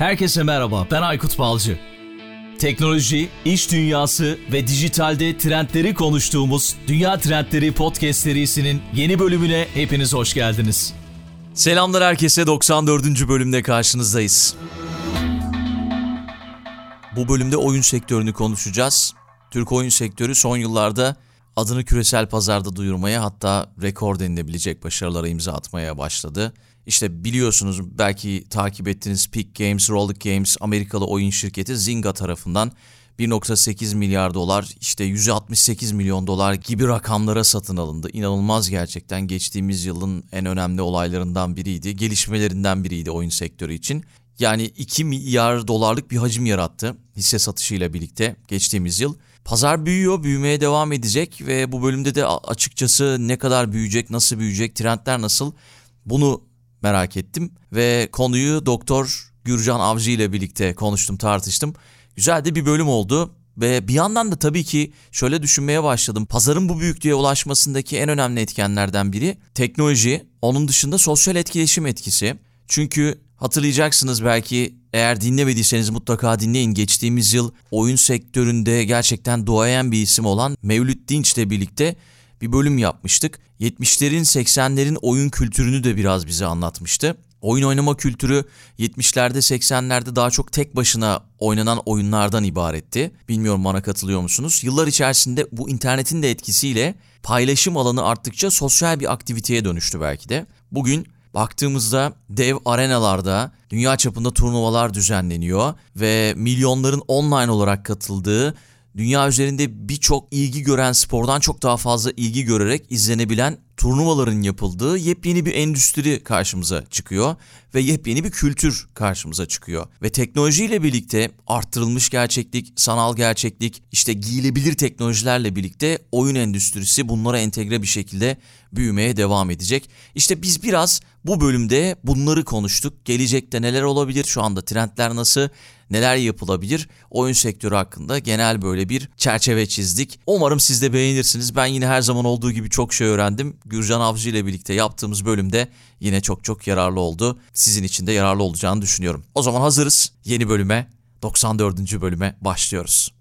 Herkese merhaba, ben Aykut Balcı. Teknoloji, iş dünyası ve dijitalde trendleri konuştuğumuz Dünya Trendleri Podcast serisinin yeni bölümüne hepiniz hoş geldiniz. Selamlar herkese 94. bölümde karşınızdayız. Bu bölümde oyun sektörünü konuşacağız. Türk oyun sektörü son yıllarda adını küresel pazarda duyurmaya hatta rekor denilebilecek başarılara imza atmaya başladı. İşte biliyorsunuz belki takip ettiğiniz Peak Games, Rollic Games Amerikalı oyun şirketi Zynga tarafından 1.8 milyar dolar işte 168 milyon dolar gibi rakamlara satın alındı. İnanılmaz gerçekten geçtiğimiz yılın en önemli olaylarından biriydi. Gelişmelerinden biriydi oyun sektörü için. Yani 2 milyar dolarlık bir hacim yarattı hisse satışıyla birlikte geçtiğimiz yıl. Pazar büyüyor, büyümeye devam edecek ve bu bölümde de açıkçası ne kadar büyüyecek, nasıl büyüyecek, trendler nasıl bunu merak ettim ve konuyu Doktor Gürcan Avcı ile birlikte konuştum, tartıştım. Güzel de bir bölüm oldu ve bir yandan da tabii ki şöyle düşünmeye başladım. Pazarın bu büyüklüğe ulaşmasındaki en önemli etkenlerden biri teknoloji, onun dışında sosyal etkileşim etkisi. Çünkü hatırlayacaksınız belki eğer dinlemediyseniz mutlaka dinleyin. Geçtiğimiz yıl oyun sektöründe gerçekten doğayan bir isim olan Mevlüt Dinç ile birlikte bir bölüm yapmıştık. 70'lerin 80'lerin oyun kültürünü de biraz bize anlatmıştı. Oyun oynama kültürü 70'lerde 80'lerde daha çok tek başına oynanan oyunlardan ibaretti. Bilmiyorum bana katılıyor musunuz? Yıllar içerisinde bu internetin de etkisiyle paylaşım alanı arttıkça sosyal bir aktiviteye dönüştü belki de. Bugün baktığımızda dev arenalarda dünya çapında turnuvalar düzenleniyor ve milyonların online olarak katıldığı dünya üzerinde birçok ilgi gören spordan çok daha fazla ilgi görerek izlenebilen turnuvaların yapıldığı yepyeni bir endüstri karşımıza çıkıyor ve yepyeni bir kültür karşımıza çıkıyor. Ve teknolojiyle birlikte arttırılmış gerçeklik, sanal gerçeklik, işte giyilebilir teknolojilerle birlikte oyun endüstrisi bunlara entegre bir şekilde büyümeye devam edecek. İşte biz biraz bu bölümde bunları konuştuk. Gelecekte neler olabilir, şu anda trendler nasıl, neler yapılabilir? Oyun sektörü hakkında genel böyle bir çerçeve çizdik. Umarım siz de beğenirsiniz. Ben yine her zaman olduğu gibi çok şey öğrendim. Gürcan Avcı ile birlikte yaptığımız bölümde yine çok çok yararlı oldu. Sizin için de yararlı olacağını düşünüyorum. O zaman hazırız. Yeni bölüme 94. bölüme başlıyoruz.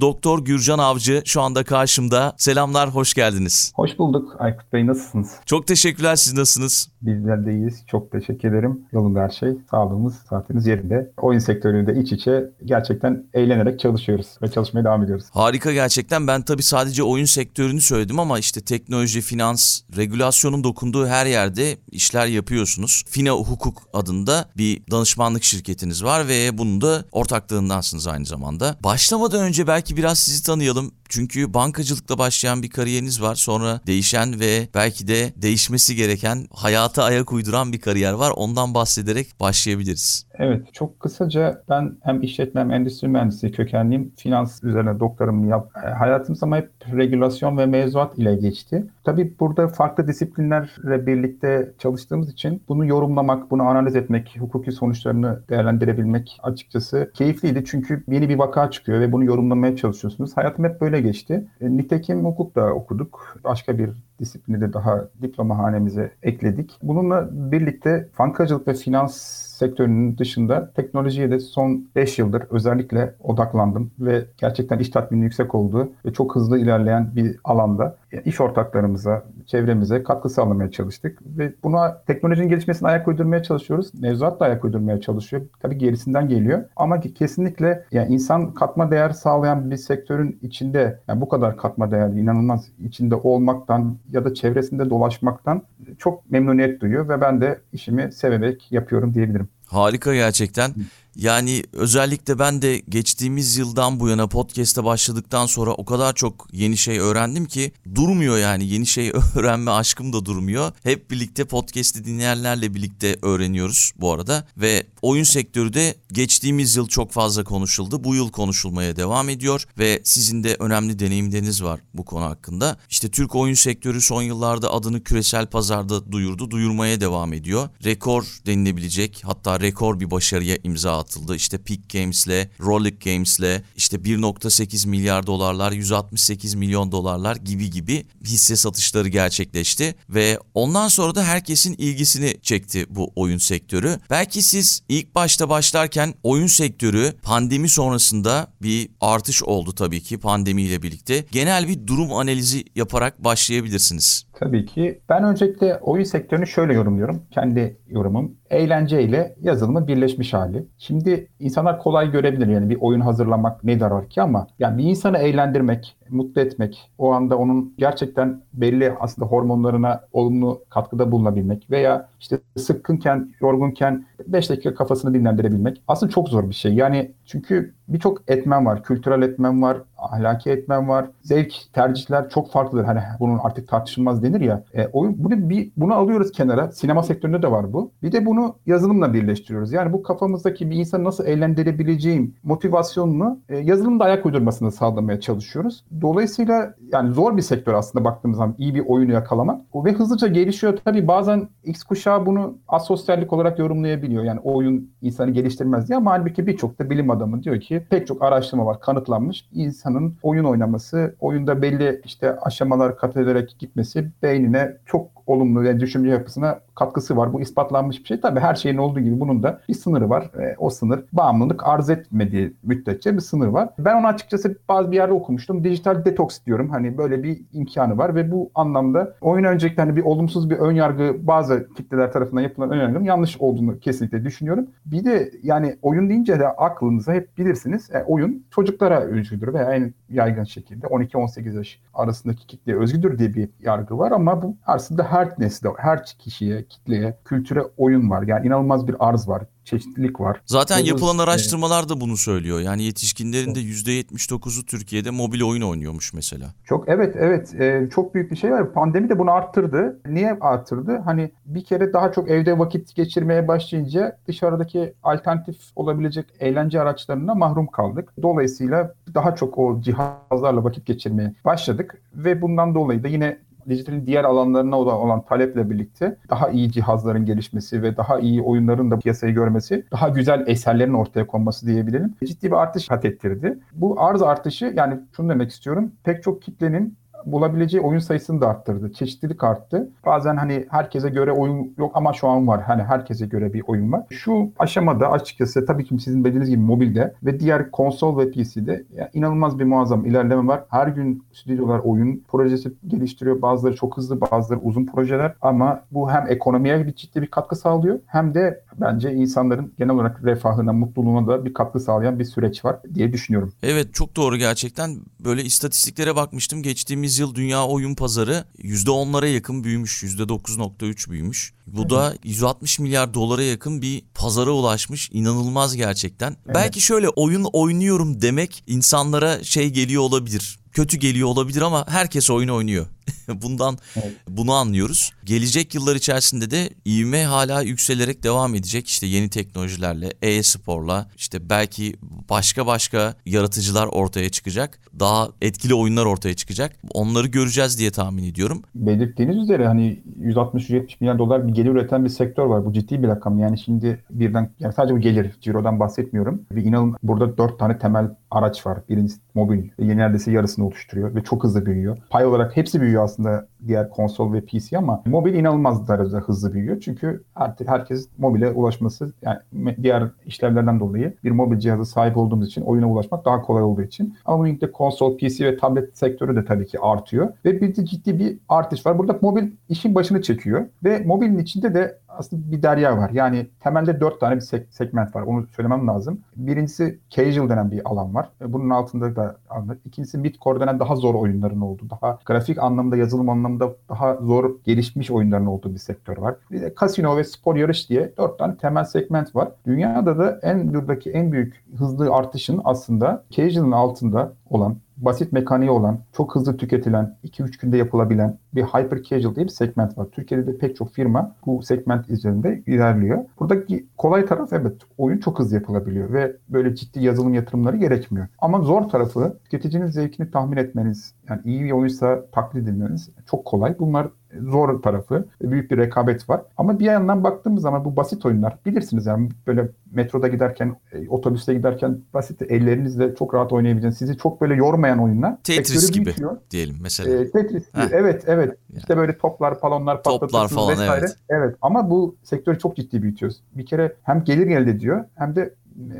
Doktor Gürcan Avcı şu anda karşımda. Selamlar, hoş geldiniz. Hoş bulduk Aykut Bey, nasılsınız? Çok teşekkürler, siz nasılsınız? Bizler de iyiyiz. Çok teşekkür ederim. Yolunda her şey. Sağlığımız, saatimiz yerinde. Oyun sektöründe iç içe gerçekten eğlenerek çalışıyoruz ve çalışmaya devam ediyoruz. Harika gerçekten. Ben tabii sadece oyun sektörünü söyledim ama işte teknoloji, finans, regülasyonun dokunduğu her yerde işler yapıyorsunuz. Fina Hukuk adında bir danışmanlık şirketiniz var ve bunun da ortaklığındansınız aynı zamanda. Başlamadan önce belki biraz sizi tanıyalım. Çünkü bankacılıkla başlayan bir kariyeriniz var. Sonra değişen ve belki de değişmesi gereken hayata ayak uyduran bir kariyer var. Ondan bahsederek başlayabiliriz. Evet, çok kısaca ben hem işletme hem endüstri mühendisi kökenliyim. Finans üzerine doktoramı yap. Hayatımız ama hep regülasyon ve mevzuat ile geçti. Tabii burada farklı disiplinlerle birlikte çalıştığımız için bunu yorumlamak, bunu analiz etmek, hukuki sonuçlarını değerlendirebilmek açıkçası keyifliydi. Çünkü yeni bir vaka çıkıyor ve bunu yorumlamaya çalışıyorsunuz. Hayatım hep böyle geçti. E, nitekim hukuk da okuduk. Başka bir disiplini de daha diploma hanemize ekledik. Bununla birlikte bankacılık ve finans sektörünün dışında teknolojiye de son 5 yıldır özellikle odaklandım ve gerçekten iş tatmini yüksek olduğu ve çok hızlı ilerleyen bir alanda iş ortaklarımıza, çevremize katkı sağlamaya çalıştık ve buna teknolojinin gelişmesine ayak uydurmaya çalışıyoruz. Mevzuat da ayak uydurmaya çalışıyor. Tabii gerisinden geliyor ama kesinlikle yani insan katma değer sağlayan bir sektörün içinde yani bu kadar katma değer inanılmaz içinde olmaktan ya da çevresinde dolaşmaktan çok memnuniyet duyuyor ve ben de işimi severek yapıyorum diyebilirim. Harika gerçekten. Yani özellikle ben de geçtiğimiz yıldan bu yana podcast'e başladıktan sonra o kadar çok yeni şey öğrendim ki durmuyor yani yeni şey öğrenme aşkım da durmuyor. Hep birlikte podcast'i dinleyenlerle birlikte öğreniyoruz bu arada ve oyun sektörü de geçtiğimiz yıl çok fazla konuşuldu. Bu yıl konuşulmaya devam ediyor ve sizin de önemli deneyimleriniz var bu konu hakkında. İşte Türk oyun sektörü son yıllarda adını küresel pazarda duyurdu, duyurmaya devam ediyor. Rekor denilebilecek hatta rekor bir başarıya imza atıldı. İşte Peak Games'le, Rollick Games'le işte 1.8 milyar dolarlar, 168 milyon dolarlar gibi gibi hisse satışları gerçekleşti ve ondan sonra da herkesin ilgisini çekti bu oyun sektörü. Belki siz ilk başta başlarken oyun sektörü pandemi sonrasında bir artış oldu tabii ki pandemiyle birlikte. Genel bir durum analizi yaparak başlayabilirsiniz. Tabii ki. Ben öncelikle oyun sektörünü şöyle yorumluyorum. Kendi yorumum. Eğlence ile yazılımın birleşmiş hali. Şimdi insanlar kolay görebilir yani bir oyun hazırlamak ne darar ki ama yani bir insanı eğlendirmek, mutlu etmek, o anda onun gerçekten belli aslında hormonlarına olumlu katkıda bulunabilmek veya işte sıkkınken, yorgunken 5 dakika kafasını dinlendirebilmek aslında çok zor bir şey. Yani çünkü birçok etmen var. Kültürel etmen var, ahlaki etmen var. Zevk, tercihler çok farklıdır. Hani bunun artık tartışılmaz denir ya. E, oyun, bunu, bir, bunu alıyoruz kenara. Sinema sektöründe de var bu. Bir de bunu yazılımla birleştiriyoruz. Yani bu kafamızdaki bir insanı nasıl eğlendirebileceğim motivasyonunu e, yazılımda ayak uydurmasını sağlamaya çalışıyoruz. Dolayısıyla yani zor bir sektör aslında baktığımız zaman iyi bir oyunu yakalamak. Ve hızlıca gelişiyor. Tabii bazen X kuşağı bunu asosyallik olarak yorumlayabiliyor. Yani oyun insanı geliştirmez diye ama halbuki birçok da bilim adamı diyor ki pek çok araştırma var kanıtlanmış. İnsanın oyun oynaması, oyunda belli işte aşamalar kat ederek gitmesi beynine çok olumlu yani düşünce yapısına katkısı var. Bu ispatlanmış bir şey. Tabii her şeyin olduğu gibi bunun da bir sınırı var. E, o sınır bağımlılık arz etmediği müddetçe bir sınır var. Ben onu açıkçası bazı bir yerde okumuştum. Dijital detoks diyorum. Hani böyle bir imkanı var ve bu anlamda oyun öncelikle hani bir olumsuz bir ön yargı bazı kitleler tarafından yapılan ön yargının yanlış olduğunu kesinlikle düşünüyorum. Bir de yani oyun deyince de aklınıza hep bilirsiniz. E, oyun çocuklara özgüdür veya en yaygın şekilde 12-18 yaş arasındaki kitleye özgüdür diye bir yargı var ama bu aslında her nesle, her kişiye, kitleye, kültüre oyun var. Yani inanılmaz bir arz var çeşitlilik var. Zaten Ve yapılan araştırmalar da bunu söylüyor. Yani yetişkinlerin de %79'u Türkiye'de mobil oyun oynuyormuş mesela. Çok evet evet e, çok büyük bir şey var. Pandemi de bunu arttırdı. Niye arttırdı? Hani bir kere daha çok evde vakit geçirmeye başlayınca dışarıdaki alternatif olabilecek eğlence araçlarına mahrum kaldık. Dolayısıyla daha çok o cihazlarla vakit geçirmeye başladık ve bundan dolayı da yine dijitalin diğer alanlarına olan taleple birlikte daha iyi cihazların gelişmesi ve daha iyi oyunların da piyasayı görmesi, daha güzel eserlerin ortaya konması diyebilirim. Ciddi bir artış kat ettirdi. Bu arz artışı yani şunu demek istiyorum. Pek çok kitlenin bulabileceği oyun sayısını da arttırdı. Çeşitlilik arttı. Bazen hani herkese göre oyun yok ama şu an var. Hani herkese göre bir oyun var. Şu aşamada açıkçası tabii ki sizin bildiğiniz gibi mobilde ve diğer konsol ve PC'de yani inanılmaz bir muazzam ilerleme var. Her gün stüdyolar oyun projesi geliştiriyor. Bazıları çok hızlı, bazıları uzun projeler ama bu hem ekonomiye bir ciddi bir katkı sağlıyor hem de bence insanların genel olarak refahına, mutluluğuna da bir katkı sağlayan bir süreç var diye düşünüyorum. Evet çok doğru gerçekten. Böyle istatistiklere bakmıştım. Geçtiğimiz yıl dünya oyun pazarı %10'lara yakın büyümüş. %9.3 büyümüş. Bu da 160 milyar dolara yakın bir pazara ulaşmış. İnanılmaz gerçekten. Evet. Belki şöyle oyun oynuyorum demek insanlara şey geliyor olabilir kötü geliyor olabilir ama herkes oyun oynuyor. Bundan evet. bunu anlıyoruz. Gelecek yıllar içerisinde de ivme hala yükselerek devam edecek. İşte yeni teknolojilerle, e-sporla, işte belki başka başka yaratıcılar ortaya çıkacak. Daha etkili oyunlar ortaya çıkacak. Onları göreceğiz diye tahmin ediyorum. Belirttiğiniz üzere hani 160-170 milyar dolar bir gelir üreten bir sektör var. Bu ciddi bir rakam. Yani şimdi birden yani sadece bu gelir, cirodan bahsetmiyorum. Bir inanın burada dört tane temel araç var. Birincisi mobil. Yeni neredeyse yarısını oluşturuyor ve çok hızlı büyüyor. Pay olarak hepsi büyüyor aslında diğer konsol ve PC ama mobil inanılmaz derecede hızlı büyüyor. Çünkü artık herkes mobile ulaşması yani diğer işlevlerden dolayı bir mobil cihazı sahip olduğumuz için oyuna ulaşmak daha kolay olduğu için. Ama bunun de konsol, PC ve tablet sektörü de tabii ki artıyor. Ve bir de ciddi bir artış var. Burada mobil işin başını çekiyor. Ve mobilin içinde de aslında bir derya var. Yani temelde dört tane bir seg- segment var. Onu söylemem lazım. Birincisi casual denen bir alan var. Bunun altında da anlar. İkincisi midcore denen daha zor oyunların olduğu, daha grafik anlamda, yazılım anlamda daha zor gelişmiş oyunların olduğu bir sektör var. Bir de kasino ve spor yarış diye dört tane temel segment var. Dünyada da en buradaki en büyük hızlı artışın aslında casual'ın altında olan basit mekaniği olan, çok hızlı tüketilen, 2-3 günde yapılabilen bir hyper casual diye bir segment var. Türkiye'de de pek çok firma bu segment üzerinde ilerliyor. Buradaki kolay taraf evet oyun çok hızlı yapılabiliyor ve böyle ciddi yazılım yatırımları gerekmiyor. Ama zor tarafı tüketicinin zevkini tahmin etmeniz, yani iyi bir oyunsa taklit edilmeniz çok kolay. Bunlar zor tarafı. Büyük bir rekabet var. Ama bir yandan baktığımız zaman bu basit oyunlar bilirsiniz yani böyle metroda giderken, e, otobüste giderken basit ellerinizle çok rahat oynayabileceğiniz, sizi çok böyle yormayan oyunlar. Tetris gibi büyütüyor. diyelim mesela. E, Tetris gibi. Evet, evet. Yani. İşte böyle toplar, balonlar toplar falan vesaire. Evet. evet. Ama bu sektörü çok ciddi büyütüyoruz. Bir kere hem gelir elde ediyor hem de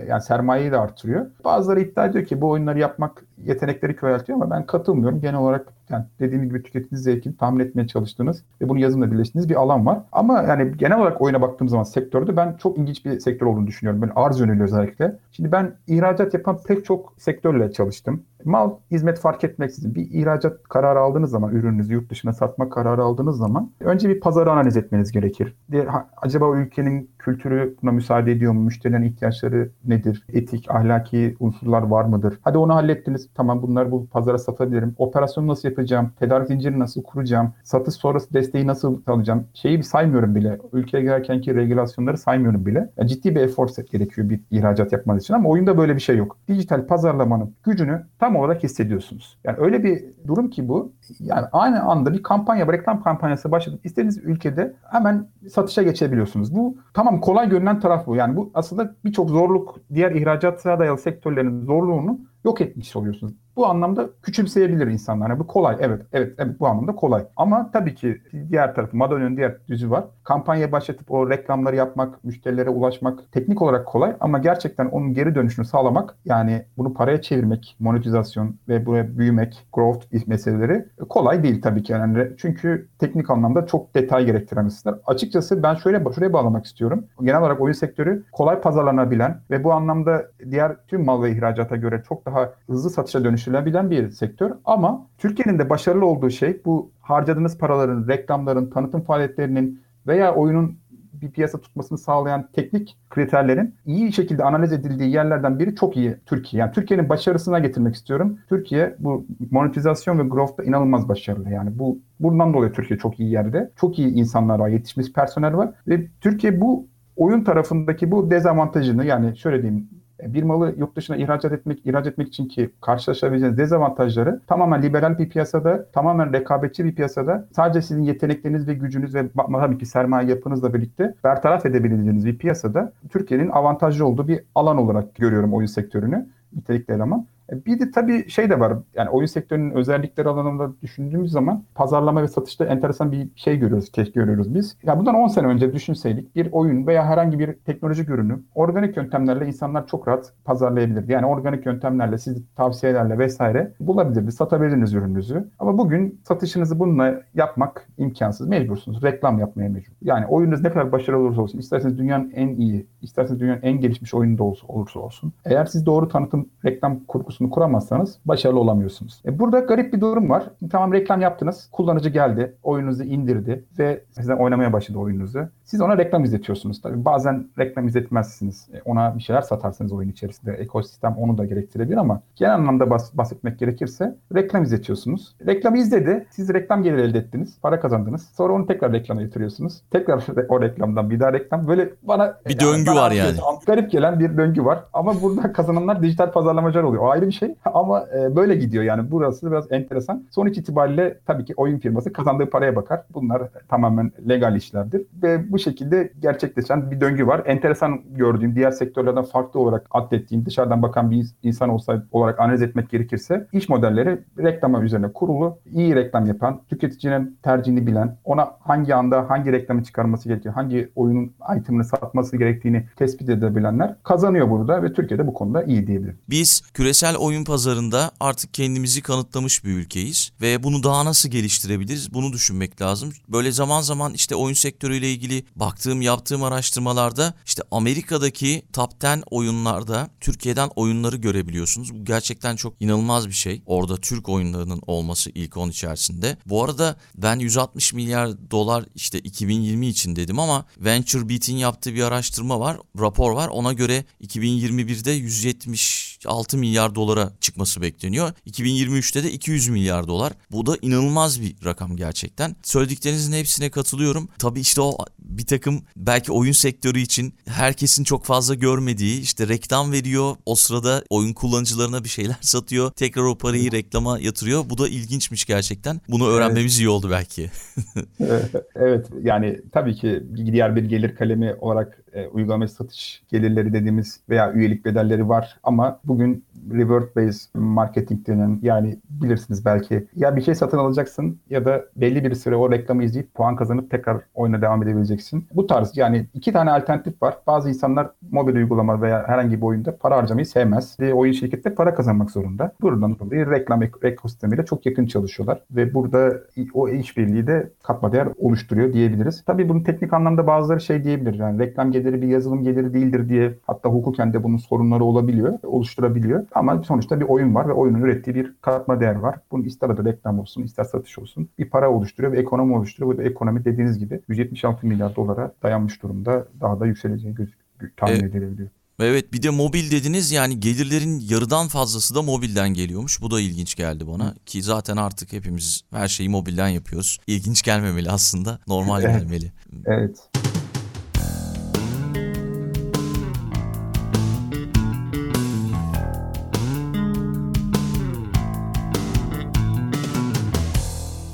yani sermayeyi de artırıyor. Bazıları iddia ediyor ki bu oyunları yapmak yetenekleri köreltiyor ama ben katılmıyorum. Genel olarak yani dediğim gibi tüketiniz zevkini tahmin etmeye çalıştığınız ve bunu yazımla birleştiğiniz bir alan var. Ama yani genel olarak oyuna baktığım zaman sektörde ben çok ilginç bir sektör olduğunu düşünüyorum. Ben arz yöneli özellikle. Şimdi ben ihracat yapan pek çok sektörle çalıştım. Mal, hizmet fark etmeksizin bir ihracat kararı aldığınız zaman, ürününüzü yurt dışına satma kararı aldığınız zaman önce bir pazarı analiz etmeniz gerekir. De, acaba ülkenin kültürü buna müsaade ediyor mu? Müşterilerin ihtiyaçları nedir? Etik, ahlaki unsurlar var mıdır? Hadi onu hallettiniz. Tamam bunları bu pazara satabilirim. Operasyonu nasıl yapacağım? Tedarik zincirini nasıl kuracağım? Satış sonrası desteği nasıl alacağım? Şeyi saymıyorum bile. Ülkeye girerkenki regülasyonları saymıyorum bile. Yani ciddi bir efor gerekiyor bir ihracat yapmanız için ama oyunda böyle bir şey yok. Dijital pazarlamanın gücünü tam olarak hissediyorsunuz. Yani öyle bir durum ki bu. Yani aynı anda bir kampanya, bir reklam kampanyası başlatıp istediğiniz ülkede hemen satışa geçebiliyorsunuz. Bu tamam kolay görünen taraf bu. Yani bu aslında birçok zorluk diğer ihracata dayalı sektörlerin zorluğunu yok etmiş oluyorsunuz. Bu anlamda küçümseyebilir insanlar. Yani bu kolay. Evet, evet, evet bu anlamda kolay. Ama tabii ki diğer tarafı, Madalyon'un diğer yüzü var. Kampanya başlatıp o reklamları yapmak, müşterilere ulaşmak teknik olarak kolay ama gerçekten onun geri dönüşünü sağlamak yani bunu paraya çevirmek, monetizasyon ve buraya büyümek, growth meseleleri kolay değil tabii ki. Yani çünkü teknik anlamda çok detay gerektiren hususlar. Açıkçası ben şöyle şuraya bağlamak istiyorum. Genel olarak oyun sektörü kolay pazarlanabilen ve bu anlamda diğer tüm mal ve ihracata göre çok daha hızlı satışa dönüştürülebilen bir sektör. Ama Türkiye'nin de başarılı olduğu şey bu harcadığınız paraların, reklamların, tanıtım faaliyetlerinin veya oyunun bir piyasa tutmasını sağlayan teknik kriterlerin iyi şekilde analiz edildiği yerlerden biri çok iyi Türkiye. Yani Türkiye'nin başarısına getirmek istiyorum. Türkiye bu monetizasyon ve growth'ta inanılmaz başarılı. Yani bu bundan dolayı Türkiye çok iyi yerde. Çok iyi insanlar var, yetişmiş personel var ve Türkiye bu oyun tarafındaki bu dezavantajını yani şöyle diyeyim bir malı yurt dışına ihracat etmek, ihraç etmek için ki karşılaşabileceğiniz dezavantajları tamamen liberal bir piyasada, tamamen rekabetçi bir piyasada sadece sizin yetenekleriniz ve gücünüz ve tabii ki sermaye yapınızla birlikte bertaraf edebileceğiniz bir piyasada Türkiye'nin avantajlı olduğu bir alan olarak görüyorum oyun sektörünü nitelikli eleman. E, bir de tabii şey de var. Yani oyun sektörünün özellikleri alanında düşündüğümüz zaman pazarlama ve satışta enteresan bir şey görüyoruz, keşke görüyoruz biz. Ya bundan 10 sene önce düşünseydik bir oyun veya herhangi bir teknoloji ürünü organik yöntemlerle insanlar çok rahat pazarlayabilirdi. Yani organik yöntemlerle, siz tavsiyelerle vesaire bulabilirdi, satabilirdiniz ürününüzü. Ama bugün satışınızı bununla yapmak imkansız. Mecbursunuz. Reklam yapmaya mecbur. Yani oyununuz ne kadar başarılı olursa olsun, isterseniz dünyanın en iyi, isterseniz dünyanın en gelişmiş oyunu da olursa olsun. Eğer siz doğru tanıtım, reklam kurgusu kurgusunu kuramazsanız başarılı olamıyorsunuz. E burada garip bir durum var. Tamam reklam yaptınız. Kullanıcı geldi. Oyununuzu indirdi ve sizden oynamaya başladı oyununuzu. Siz ona reklam izletiyorsunuz tabii. Bazen reklam izletmezsiniz. E ona bir şeyler satarsınız oyun içerisinde. Ekosistem onu da gerektirebilir ama genel anlamda bahsetmek gerekirse reklam izletiyorsunuz. Reklamı izledi. Siz reklam geliri elde ettiniz. Para kazandınız. Sonra onu tekrar reklama getiriyorsunuz. Tekrar o reklamdan bir daha reklam. Böyle bana bir yani, döngü var yani. Garip gelen bir döngü var. Ama burada kazananlar dijital pazarlamacılar oluyor. O ayrı bir şey ama e, böyle gidiyor yani burası biraz enteresan. Sonuç itibariyle tabii ki oyun firması kazandığı paraya bakar. Bunlar tamamen legal işlerdir ve bu şekilde gerçekleşen bir döngü var. Enteresan gördüğüm diğer sektörlerden farklı olarak adettiğim dışarıdan bakan bir insan olsa olarak analiz etmek gerekirse iş modelleri reklama üzerine kurulu, iyi reklam yapan, tüketicinin tercihini bilen, ona hangi anda hangi reklamı çıkarması gerekiyor, hangi oyunun itemini satması gerektiğini tespit edebilenler kazanıyor burada ve Türkiye'de bu konuda iyi diyebilirim. Biz küresel oyun pazarında artık kendimizi kanıtlamış bir ülkeyiz ve bunu daha nasıl geliştirebiliriz bunu düşünmek lazım. Böyle zaman zaman işte oyun sektörüyle ilgili baktığım yaptığım araştırmalarda işte Amerika'daki top 10 oyunlarda Türkiye'den oyunları görebiliyorsunuz. Bu gerçekten çok inanılmaz bir şey. Orada Türk oyunlarının olması ilk 10 içerisinde. Bu arada ben 160 milyar dolar işte 2020 için dedim ama Venture Beat'in yaptığı bir araştırma var, rapor var. Ona göre 2021'de 170 76 milyar dolara çıkması bekleniyor. 2023'te de 200 milyar dolar. Bu da inanılmaz bir rakam gerçekten. Söylediklerinizin hepsine katılıyorum. Tabii işte o bir takım belki oyun sektörü için herkesin çok fazla görmediği işte reklam veriyor. O sırada oyun kullanıcılarına bir şeyler satıyor. Tekrar o parayı reklama yatırıyor. Bu da ilginçmiş gerçekten. Bunu öğrenmemiz evet. iyi oldu belki. evet yani tabii ki diğer bir gelir kalemi olarak e, uygulama satış gelirleri dediğimiz veya üyelik bedelleri var ama bugün reward based marketing denen yani bilirsiniz belki ya bir şey satın alacaksın ya da belli bir süre o reklamı izleyip puan kazanıp tekrar oyuna devam edebileceksin. Bu tarz yani iki tane alternatif var. Bazı insanlar mobil uygulama veya herhangi bir oyunda para harcamayı sevmez. Ve oyun şirkette para kazanmak zorunda. Buradan dolayı reklam ekosistemiyle çok yakın çalışıyorlar ve burada o işbirliği de katma değer oluşturuyor diyebiliriz. Tabii bunu teknik anlamda bazıları şey diyebilir. Yani reklam geliri bir yazılım geliri değildir diye hatta hukuken de bunun sorunları olabiliyor, oluşturabiliyor. Ama sonuçta bir oyun var ve oyunun ürettiği bir katma değer var. Bunun ister adı reklam olsun, ister satış olsun bir para oluşturuyor ve ekonomi oluşturuyor. Bu ekonomi dediğiniz gibi 176 milyar dolara dayanmış durumda. Daha da yükseleceği gözüküyor, tahmin evet. edilebiliyor. Evet bir de mobil dediniz yani gelirlerin yarıdan fazlası da mobilden geliyormuş. Bu da ilginç geldi bana ki zaten artık hepimiz her şeyi mobilden yapıyoruz. İlginç gelmemeli aslında normal gelmeli. Evet.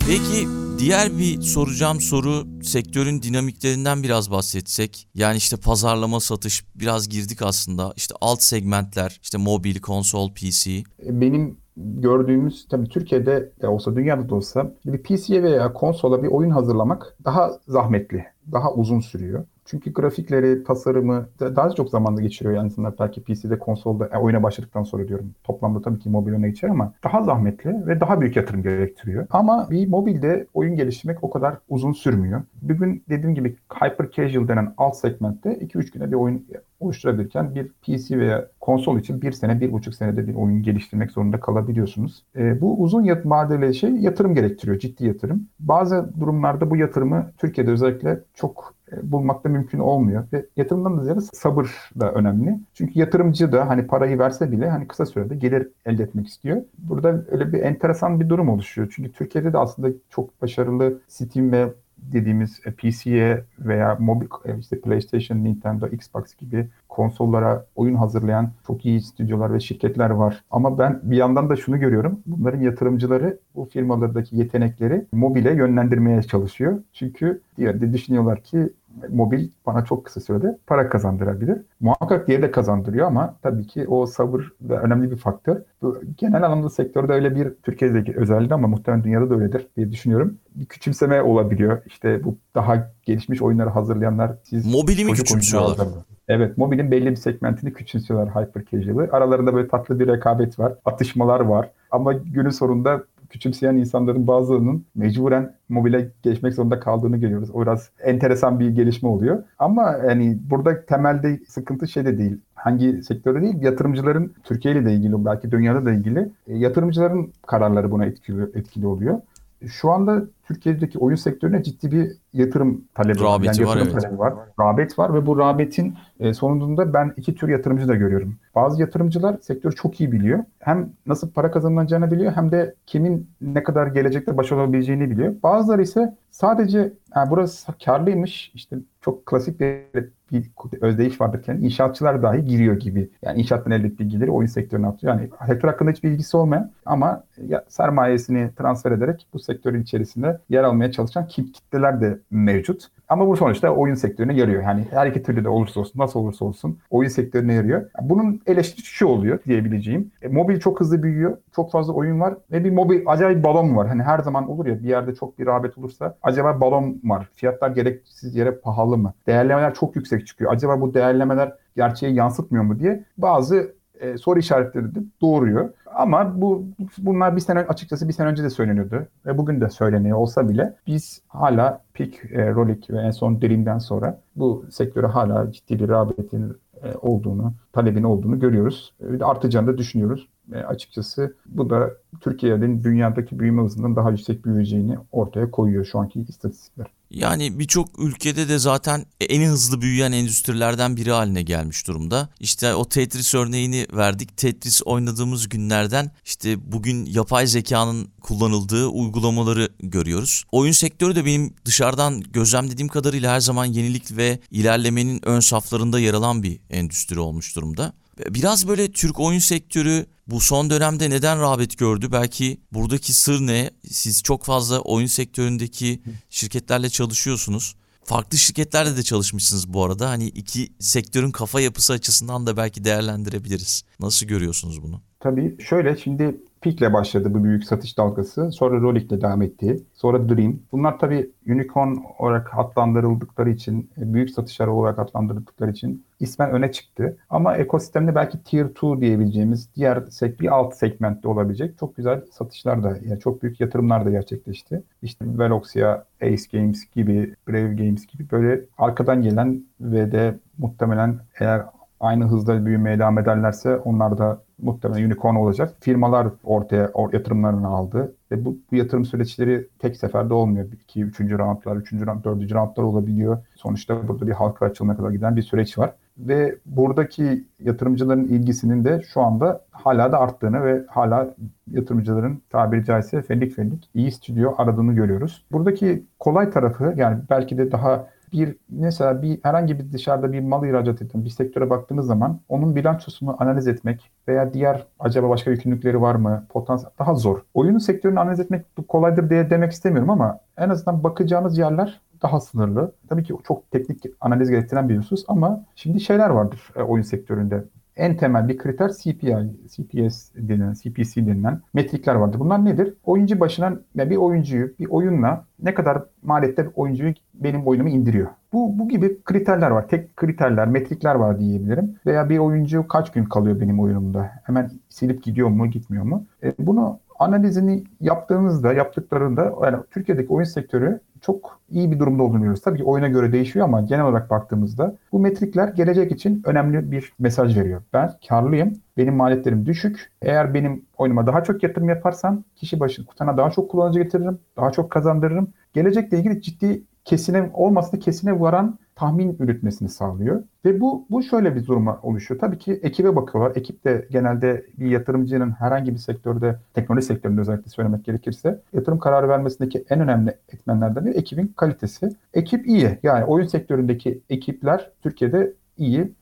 Peki diğer bir soracağım soru sektörün dinamiklerinden biraz bahsetsek. Yani işte pazarlama, satış biraz girdik aslında. İşte alt segmentler, işte mobil, konsol, PC. Benim gördüğümüz tabii Türkiye'de de olsa dünyada da olsa bir PC'ye veya konsola bir oyun hazırlamak daha zahmetli, daha uzun sürüyor. Çünkü grafikleri, tasarımı daha çok zamanda geçiriyor yani insanlar belki PC'de, konsolda e, oyuna başladıktan sonra diyorum. Toplamda tabii ki mobil öne geçer ama daha zahmetli ve daha büyük yatırım gerektiriyor. Ama bir mobilde oyun geliştirmek o kadar uzun sürmüyor. Bugün dediğim gibi hyper casual denen alt segmentte 2-3 güne bir oyun oluşturabilirken bir PC veya konsol için bir sene, bir buçuk senede bir oyun geliştirmek zorunda kalabiliyorsunuz. E, bu uzun vadeli şey yatırım gerektiriyor, ciddi yatırım. Bazı durumlarda bu yatırımı Türkiye'de özellikle çok e, bulmakta mümkün olmuyor. Ve yatırımdan da ziyade sabır da önemli. Çünkü yatırımcı da hani parayı verse bile hani kısa sürede gelir elde etmek istiyor. Burada öyle bir enteresan bir durum oluşuyor. Çünkü Türkiye'de de aslında çok başarılı Steam ve dediğimiz e, PC'ye veya mobil e, işte PlayStation, Nintendo, Xbox gibi konsollara oyun hazırlayan çok iyi stüdyolar ve şirketler var. Ama ben bir yandan da şunu görüyorum. Bunların yatırımcıları bu firmalardaki yetenekleri mobile yönlendirmeye çalışıyor. Çünkü diğer düşünüyorlar ki mobil bana çok kısa sürede para kazandırabilir. Muhakkak diğeri de kazandırıyor ama tabii ki o sabır da önemli bir faktör. Bu, genel anlamda sektörde öyle bir Türkiye'deki özelliği ama muhtemelen dünyada da öyledir diye düşünüyorum. Bir küçümseme olabiliyor. İşte bu daha gelişmiş oyunları hazırlayanlar siz Mobili mi küçümsüyorlar? Evet, mobilin belli bir segmentini küçümsüyorlar hyper casual'ı. Aralarında böyle tatlı bir rekabet var, atışmalar var. Ama günün sonunda küçümseyen insanların bazılarının mecburen mobile geçmek zorunda kaldığını görüyoruz. O biraz enteresan bir gelişme oluyor. Ama yani burada temelde sıkıntı şey de değil. Hangi sektörde değil, yatırımcıların Türkiye ile de ilgili, belki dünyada da ilgili e, yatırımcıların kararları buna etkili, etkili oluyor. Şu anda Türkiye'deki oyun sektörüne ciddi bir yatırım talebi var. Yani yatırım var, evet. talebi var. Rağbet var ve bu rağbetin e, sonunda ben iki tür yatırımcı da görüyorum. Bazı yatırımcılar sektörü çok iyi biliyor. Hem nasıl para kazanılacağını biliyor hem de kimin ne kadar gelecekte başarılı olabileceğini biliyor. Bazıları ise sadece yani burası karlıymış işte çok klasik bir, bir özdeyiş vardır kendi inşaatçılar dahi giriyor gibi. Yani inşaattan elde ettiği geliri oyun sektörüne atıyor. Yani sektör hakkında hiçbir bilgisi olmayan ama sermayesini transfer ederek bu sektörün içerisinde yer almaya çalışan kitleler de mevcut. Ama bu sonuçta oyun sektörüne yarıyor. Yani her iki türlü de olursa olsun, nasıl olursa olsun oyun sektörüne yarıyor. Bunun eleştirisi şu oluyor diyebileceğim. E, mobil çok hızlı büyüyor. Çok fazla oyun var. Ve bir mobil acayip balon var. Hani her zaman olur ya bir yerde çok bir rağbet olursa acaba balon var. Fiyatlar gereksiz yere pahalı mı? Değerlemeler çok yüksek çıkıyor. Acaba bu değerlemeler gerçeği yansıtmıyor mu diye bazı e, soru işaretleri de doğuruyor. Ama bu bunlar bir sene açıkçası bir sene önce de söyleniyordu ve bugün de söyleniyor olsa bile biz hala Peak, e, Rolik ve en son Dream'den sonra bu sektöre hala ciddi bir rağbetin e, olduğunu, talebin olduğunu görüyoruz. E, artacağını da düşünüyoruz. E, açıkçası bu da Türkiye'nin dünyadaki büyüme hızından daha yüksek büyüyeceğini ortaya koyuyor şu anki istatistikler. Yani birçok ülkede de zaten en hızlı büyüyen endüstrilerden biri haline gelmiş durumda. İşte o Tetris örneğini verdik. Tetris oynadığımız günlerden işte bugün yapay zekanın kullanıldığı uygulamaları görüyoruz. Oyun sektörü de benim dışarıdan gözlemlediğim kadarıyla her zaman yenilik ve ilerlemenin ön saflarında yer alan bir endüstri olmuş durumda. Biraz böyle Türk oyun sektörü bu son dönemde neden rağbet gördü? Belki buradaki sır ne? Siz çok fazla oyun sektöründeki şirketlerle çalışıyorsunuz. Farklı şirketlerle de çalışmışsınız bu arada. Hani iki sektörün kafa yapısı açısından da belki değerlendirebiliriz. Nasıl görüyorsunuz bunu? Tabii şöyle şimdi Peak'le başladı bu büyük satış dalgası. Sonra Rolik'le devam etti. Sonra Dream. Bunlar tabii unicorn olarak adlandırıldıkları için, e, büyük satışlar olarak adlandırıldıkları için ismen öne çıktı. Ama ekosistemde belki Tier 2 diyebileceğimiz diğer bir alt segmentte olabilecek çok güzel satışlar da, yani çok büyük yatırımlar da gerçekleşti. İşte Veloxia, Ace Games gibi, Brave Games gibi böyle arkadan gelen ve de muhtemelen eğer aynı hızda büyümeye devam ederlerse onlar da muhtemelen unicorn olacak. Firmalar ortaya or, yatırımlarını aldı. Ve bu, bu yatırım süreçleri tek seferde olmuyor. 2, 3. roundlar, 3. round, 4. roundlar olabiliyor. Sonuçta burada bir halka açılana kadar giden bir süreç var. Ve buradaki yatırımcıların ilgisinin de şu anda hala da arttığını ve hala yatırımcıların tabiri caizse fenlik fenlik iyi stüdyo aradığını görüyoruz. Buradaki kolay tarafı yani belki de daha bir mesela bir herhangi bir dışarıda bir mal ihracat eden bir sektöre baktığınız zaman onun bilançosunu analiz etmek veya diğer acaba başka yükümlülükleri var mı potansiyel daha zor. Oyunun sektörünü analiz etmek kolaydır diye demek istemiyorum ama en azından bakacağınız yerler daha sınırlı. Tabii ki çok teknik analiz gerektiren bir husus ama şimdi şeyler vardır e, oyun sektöründe en temel bir kriter CPI, CPS denilen, CPC denilen metrikler vardır. Bunlar nedir? Oyuncu başına yani bir oyuncuyu bir oyunla ne kadar maliyette oyuncuyu benim oyunumu indiriyor. Bu, bu gibi kriterler var. Tek kriterler, metrikler var diyebilirim. Veya bir oyuncu kaç gün kalıyor benim oyunumda? Hemen silip gidiyor mu, gitmiyor mu? E, bunu analizini yaptığınızda, yaptıklarında yani Türkiye'deki oyun sektörü çok iyi bir durumda olduğunu görüyoruz. Tabii ki oyuna göre değişiyor ama genel olarak baktığımızda bu metrikler gelecek için önemli bir mesaj veriyor. Ben karlıyım, benim maliyetlerim düşük. Eğer benim oyunuma daha çok yatırım yaparsam kişi başı kutana daha çok kullanıcı getiririm, daha çok kazandırırım. Gelecekle ilgili ciddi kesine olmasını kesine varan tahmin üretmesini sağlıyor. Ve bu bu şöyle bir duruma oluşuyor. Tabii ki ekibe bakıyorlar. Ekip de genelde bir yatırımcının herhangi bir sektörde, teknoloji sektöründe özellikle söylemek gerekirse yatırım kararı vermesindeki en önemli etmenlerden biri ekibin kalitesi. Ekip iyi. Yani oyun sektöründeki ekipler Türkiye'de iyi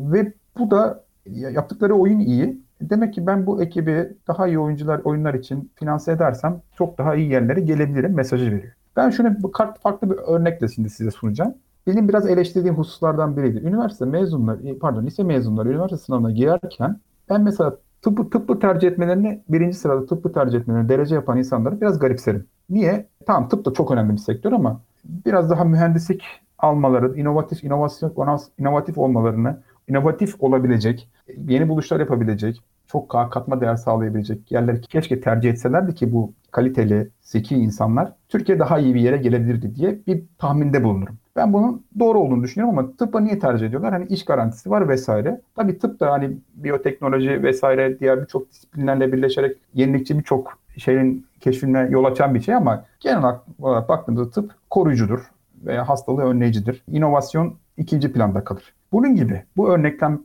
ve bu da yaptıkları oyun iyi. Demek ki ben bu ekibi daha iyi oyuncular, oyunlar için finanse edersem çok daha iyi yerlere gelebilirim mesajı veriyor. Ben şunu farklı bir örnekle şimdi size sunacağım benim biraz eleştirdiğim hususlardan biriydi. Üniversite mezunları, e, pardon lise mezunları üniversite sınavına girerken ben mesela tıbbı, tıbbı tercih etmelerini, birinci sırada tıbbı tercih etmelerini derece yapan insanları biraz garipserim. Niye? Tamam tıp da çok önemli bir sektör ama biraz daha mühendislik almaları, inovatif, inovasyon, inovatif olmalarını, inovatif olabilecek, yeni buluşlar yapabilecek, çok katma değer sağlayabilecek yerleri keşke tercih etselerdi ki bu kaliteli, zeki insanlar Türkiye daha iyi bir yere gelebilirdi diye bir tahminde bulunurum. Ben bunun doğru olduğunu düşünüyorum ama tıbba niye tercih ediyorlar? Hani iş garantisi var vesaire. Tabii tıp da hani biyoteknoloji vesaire diğer birçok disiplinlerle birleşerek yenilikçi birçok şeyin keşfine yol açan bir şey ama genel olarak baktığımızda tıp koruyucudur veya hastalığı önleyicidir. İnovasyon ikinci planda kalır. Bunun gibi bu örnekten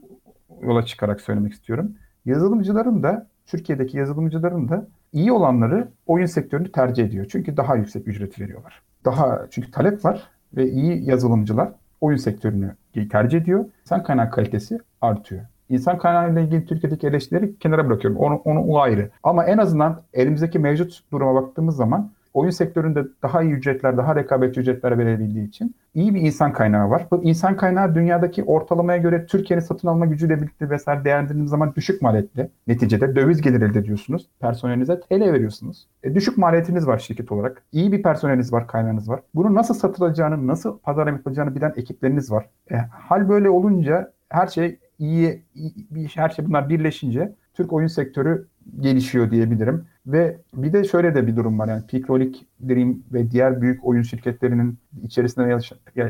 yola çıkarak söylemek istiyorum. Yazılımcıların da Türkiye'deki yazılımcıların da iyi olanları oyun sektörünü tercih ediyor. Çünkü daha yüksek ücret veriyorlar. Daha çünkü talep var ve iyi yazılımcılar oyun sektörünü tercih ediyor. İnsan kaynak kalitesi artıyor. İnsan kaynağı ile ilgili Türkiye'deki eleştirileri kenara bırakıyorum. Onu, onu o ayrı. Ama en azından elimizdeki mevcut duruma baktığımız zaman oyun sektöründe daha iyi ücretler, daha rekabetçi ücretler verebildiği için iyi bir insan kaynağı var. Bu insan kaynağı dünyadaki ortalamaya göre Türkiye'nin satın alma gücüyle birlikte vesaire değerlendirdiğiniz zaman düşük maliyetli. Neticede döviz gelir elde ediyorsunuz. Personelinize TL veriyorsunuz. E, düşük maliyetiniz var şirket olarak. İyi bir personeliniz var, kaynağınız var. Bunu nasıl satılacağını, nasıl pazarlama yapılacağını bilen ekipleriniz var. E, hal böyle olunca her şey iyi, iyi her şey bunlar birleşince Türk oyun sektörü gelişiyor diyebilirim. Ve bir de şöyle de bir durum var yani Peak Dream ve diğer büyük oyun şirketlerinin içerisinde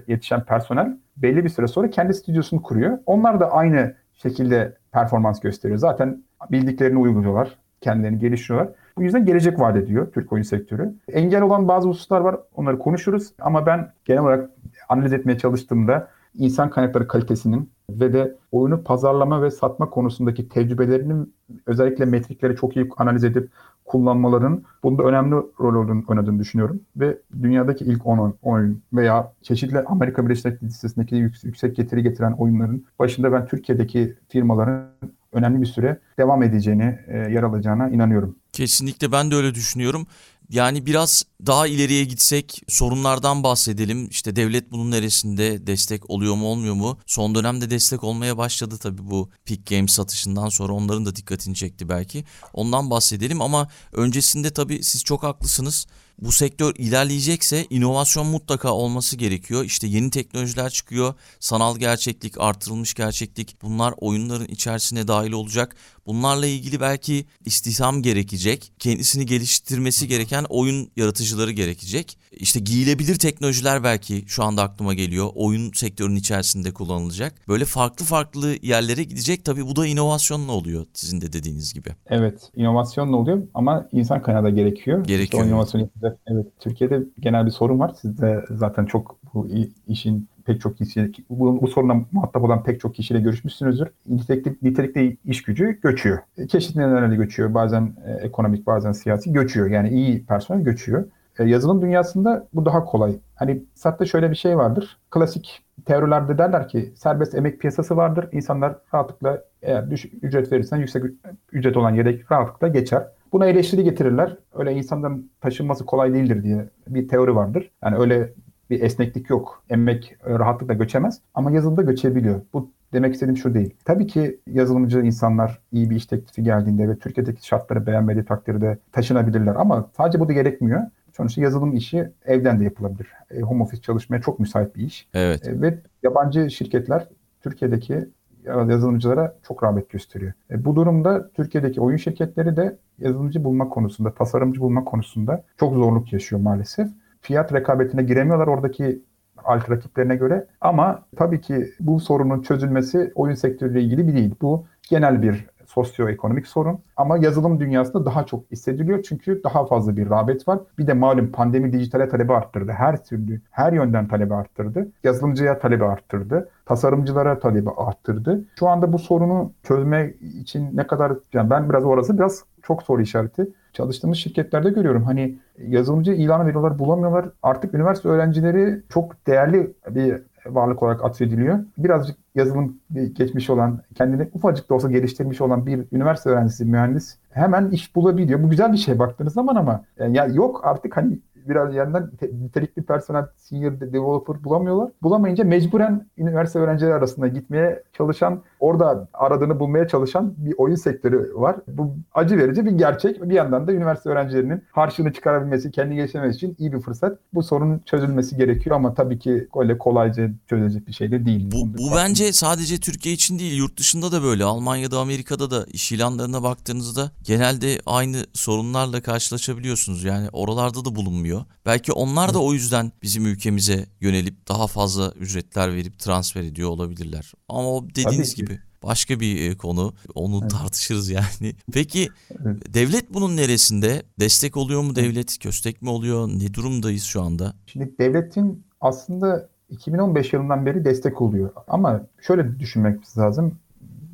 yetişen personel belli bir süre sonra kendi stüdyosunu kuruyor. Onlar da aynı şekilde performans gösteriyor. Zaten bildiklerini uyguluyorlar, kendilerini geliştiriyorlar. Bu yüzden gelecek vaat ediyor Türk oyun sektörü. Engel olan bazı hususlar var. Onları konuşuruz. Ama ben genel olarak analiz etmeye çalıştığımda insan kaynakları kalitesinin ve de oyunu pazarlama ve satma konusundaki tecrübelerinin özellikle metrikleri çok iyi analiz edip kullanmaların bunda önemli rol olduğunu, oynadığını düşünüyorum. Ve dünyadaki ilk 10 oyun veya çeşitli Amerika Birleşik Devletleri listesindeki yüksek getiri getiren oyunların başında ben Türkiye'deki firmaların önemli bir süre devam edeceğini, e, yer alacağına inanıyorum. Kesinlikle ben de öyle düşünüyorum. Yani biraz daha ileriye gitsek sorunlardan bahsedelim. İşte devlet bunun neresinde destek oluyor mu olmuyor mu? Son dönemde destek olmaya başladı tabii bu Peak Games satışından sonra onların da dikkatini çekti belki. Ondan bahsedelim ama öncesinde tabii siz çok haklısınız bu sektör ilerleyecekse inovasyon mutlaka olması gerekiyor. İşte yeni teknolojiler çıkıyor. Sanal gerçeklik, artırılmış gerçeklik bunlar oyunların içerisine dahil olacak. Bunlarla ilgili belki istihdam gerekecek. Kendisini geliştirmesi gereken oyun yaratıcıları gerekecek. İşte giyilebilir teknolojiler belki şu anda aklıma geliyor. Oyun sektörünün içerisinde kullanılacak. Böyle farklı farklı yerlere gidecek. Tabii bu da inovasyonla oluyor sizin de dediğiniz gibi. Evet, inovasyonla oluyor ama insan kaynağı da gerekiyor. Gerekiyor. İşte yapacak. Evet, Türkiye'de genel bir sorun var. Siz de zaten çok bu işin pek çok kişi, bu, bu soruna muhatap olan pek çok kişiyle görüşmüşsünüzdür. Nitelikli, nitelikli iş gücü göçüyor. Çeşitli nedenlerle göçüyor. Bazen e, ekonomik, bazen siyasi göçüyor. Yani iyi personel göçüyor. E, yazılım dünyasında bu daha kolay. Hani SAT'ta şöyle bir şey vardır. Klasik teorilerde derler ki serbest emek piyasası vardır. İnsanlar rahatlıkla eğer düşük ücret verirsen yüksek ücret olan yere rahatlıkla geçer. Buna eleştiri getirirler. Öyle insanların taşınması kolay değildir diye bir teori vardır. Yani öyle bir esneklik yok. Emek rahatlıkla göçemez ama yazılımda göçebiliyor. Bu demek istediğim şu değil. Tabii ki yazılımcı insanlar iyi bir iş teklifi geldiğinde ve Türkiye'deki şartları beğenmediği takdirde taşınabilirler ama sadece bu da gerekmiyor. Sonuçta yazılım işi evden de yapılabilir. E, home office çalışmaya çok müsait bir iş. Evet. E, ve yabancı şirketler Türkiye'deki yazılımcılara çok rağbet gösteriyor. E, bu durumda Türkiye'deki oyun şirketleri de yazılımcı bulma konusunda, tasarımcı bulma konusunda çok zorluk yaşıyor maalesef. Fiyat rekabetine giremiyorlar oradaki alt rakiplerine göre. Ama tabii ki bu sorunun çözülmesi oyun sektörüyle ilgili bir değil. Bu genel bir sosyoekonomik sorun. Ama yazılım dünyasında daha çok hissediliyor çünkü daha fazla bir rağbet var. Bir de malum pandemi dijitale talebi arttırdı. Her türlü, her yönden talebi arttırdı. Yazılımcıya talebi arttırdı. Tasarımcılara talebi arttırdı. Şu anda bu sorunu çözme için ne kadar, yani ben biraz orası biraz çok soru işareti. Çalıştığımız şirketlerde görüyorum. Hani yazılımcı ilanı veriyorlar, bulamıyorlar. Artık üniversite öğrencileri çok değerli bir varlık olarak atfediliyor. Birazcık yazılım geçmiş olan, kendini ufacık da olsa geliştirmiş olan bir üniversite öğrencisi, mühendis hemen iş bulabiliyor. Bu güzel bir şey baktığınız zaman ama yani ya yok artık hani biraz yandan nitelikli personel, senior developer bulamıyorlar. Bulamayınca mecburen üniversite öğrencileri arasında gitmeye çalışan, orada aradığını bulmaya çalışan bir oyun sektörü var. Bu acı verici bir gerçek. Bir yandan da üniversite öğrencilerinin harçlığını çıkarabilmesi, kendini geliştirmesi için iyi bir fırsat. Bu sorunun çözülmesi gerekiyor ama tabii ki öyle kolayca çözülecek bir şey de değil. Bu, bu bence sadece Türkiye için değil, yurt dışında da böyle. Almanya'da, Amerika'da da iş ilanlarına baktığınızda genelde aynı sorunlarla karşılaşabiliyorsunuz. Yani oralarda da bulunmuyor. Belki onlar da o yüzden bizim ülkemize yönelip daha fazla ücretler verip transfer ediyor olabilirler. Ama o dediğiniz gibi başka bir e, konu. Onu evet. tartışırız yani. Peki evet. devlet bunun neresinde? Destek oluyor mu devlet? Köstek mi oluyor? Ne durumdayız şu anda? Şimdi devletin aslında 2015 yılından beri destek oluyor. Ama şöyle düşünmek lazım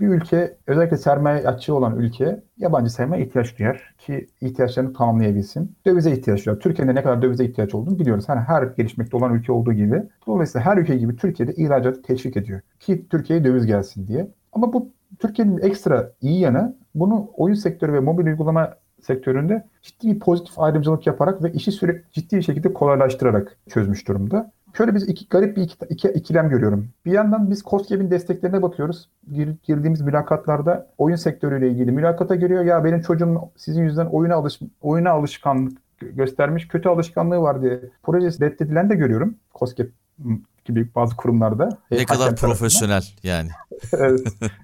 bir ülke özellikle sermaye açığı olan ülke yabancı sermaye ihtiyaç duyar ki ihtiyaçlarını tamamlayabilsin. Dövize ihtiyaç duyar. Türkiye'de ne kadar dövize ihtiyaç olduğunu biliyoruz. Hani her gelişmekte olan ülke olduğu gibi. Dolayısıyla her ülke gibi Türkiye'de ihracatı teşvik ediyor ki Türkiye'ye döviz gelsin diye. Ama bu Türkiye'nin ekstra iyi yanı bunu oyun sektörü ve mobil uygulama sektöründe ciddi bir pozitif ayrımcılık yaparak ve işi sürekli ciddi bir şekilde kolaylaştırarak çözmüş durumda. Şöyle biz iki garip bir iki, iki, ikilem görüyorum. Bir yandan biz COSGAP'in desteklerine bakıyoruz. Gir, girdiğimiz mülakatlarda oyun sektörüyle ilgili mülakata giriyor. Ya benim çocuğum sizin yüzünden oyuna, alış, oyuna alışkanlık göstermiş, kötü alışkanlığı var diye projesi reddedilen de görüyorum. COSGAP gibi bazı kurumlarda. Ne kadar profesyonel yani. evet,